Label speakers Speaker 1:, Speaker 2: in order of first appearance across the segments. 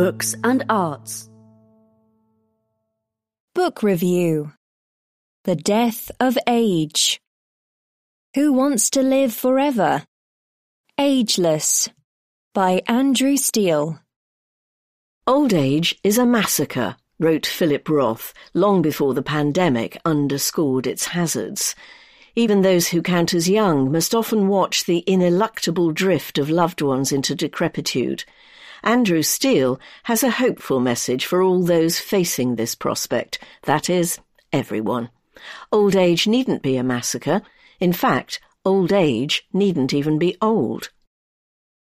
Speaker 1: books and arts.
Speaker 2: Book Review The Death of Age. Who Wants to Live Forever? Ageless by Andrew Steele.
Speaker 3: Old age is a massacre, wrote Philip Roth long before the pandemic underscored its hazards. Even those who count as young must often watch the ineluctable drift of loved ones into decrepitude. Andrew Steele has a hopeful message for all those facing this prospect, that is, everyone. Old age needn't be a massacre. In fact, old age needn't even be old.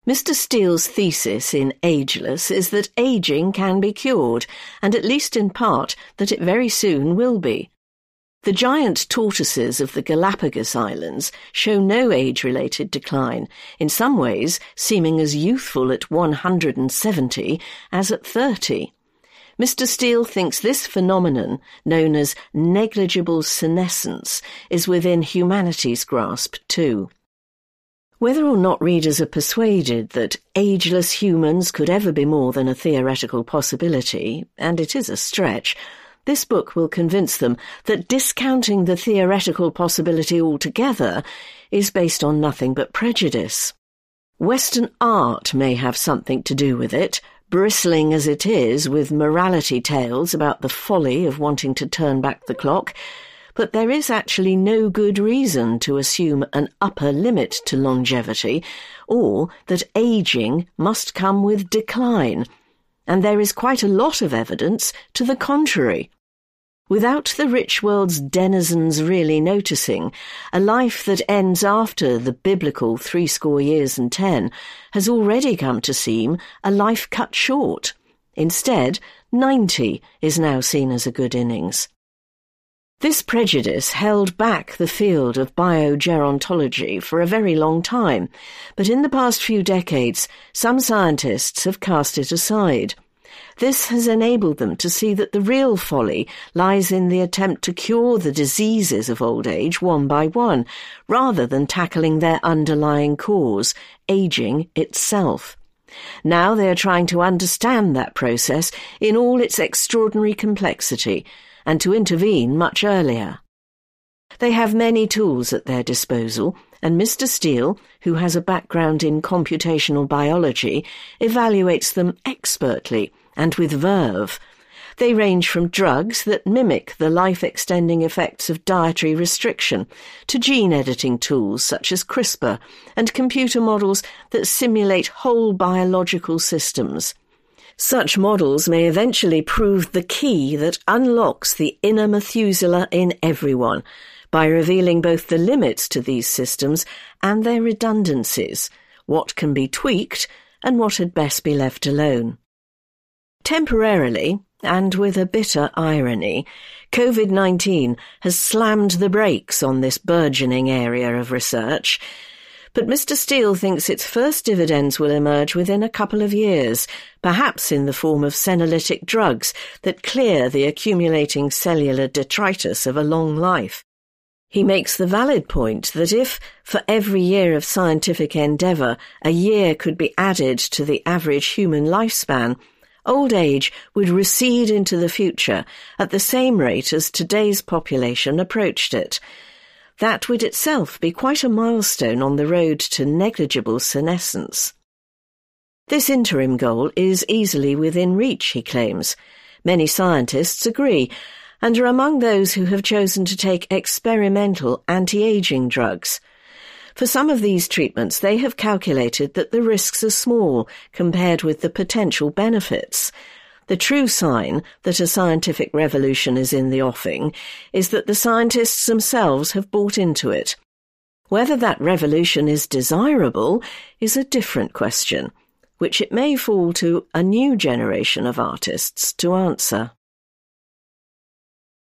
Speaker 3: Mr. Steele's thesis in Ageless is that aging can be cured, and at least in part that it very soon will be. The giant tortoises of the Galapagos Islands show no age-related decline, in some ways seeming as youthful at 170 as at 30. Mr. Steele thinks this phenomenon, known as negligible senescence, is within humanity's grasp too. Whether or not readers are persuaded that ageless humans could ever be more than a theoretical possibility, and it is a stretch, this book will convince them that discounting the theoretical possibility altogether is based on nothing but prejudice. Western art may have something to do with it, bristling as it is with morality tales about the folly of wanting to turn back the clock, but there is actually no good reason to assume an upper limit to longevity, or that aging must come with decline, and there is quite a lot of evidence to the contrary. Without the rich world's denizens really noticing, a life that ends after the biblical threescore years and ten has already come to seem a life cut short. Instead, ninety is now seen as a good innings. This prejudice held back the field of biogerontology for a very long time, but in the past few decades, some scientists have cast it aside. This has enabled them to see that the real folly lies in the attempt to cure the diseases of old age one by one, rather than tackling their underlying cause, aging itself. Now they are trying to understand that process in all its extraordinary complexity and to intervene much earlier. They have many tools at their disposal, and Mr. Steele, who has a background in computational biology, evaluates them expertly and with verve. They range from drugs that mimic the life-extending effects of dietary restriction to gene editing tools such as CRISPR and computer models that simulate whole biological systems. Such models may eventually prove the key that unlocks the inner Methuselah in everyone by revealing both the limits to these systems and their redundancies, what can be tweaked and what had best be left alone. Temporarily, and with a bitter irony, COVID-19 has slammed the brakes on this burgeoning area of research, but Mr. Steele thinks its first dividends will emerge within a couple of years, perhaps in the form of senolytic drugs that clear the accumulating cellular detritus of a long life. He makes the valid point that if, for every year of scientific endeavour, a year could be added to the average human lifespan, old age would recede into the future at the same rate as today's population approached it. That would itself be quite a milestone on the road to negligible senescence. This interim goal is easily within reach, he claims. Many scientists agree, and are among those who have chosen to take experimental anti-aging drugs. For some of these treatments, they have calculated that the risks are small compared with the potential benefits. The true sign that a scientific revolution is in the offing is that the scientists themselves have bought into it. Whether that revolution is desirable is a different question, which it may fall to a new generation of artists to answer.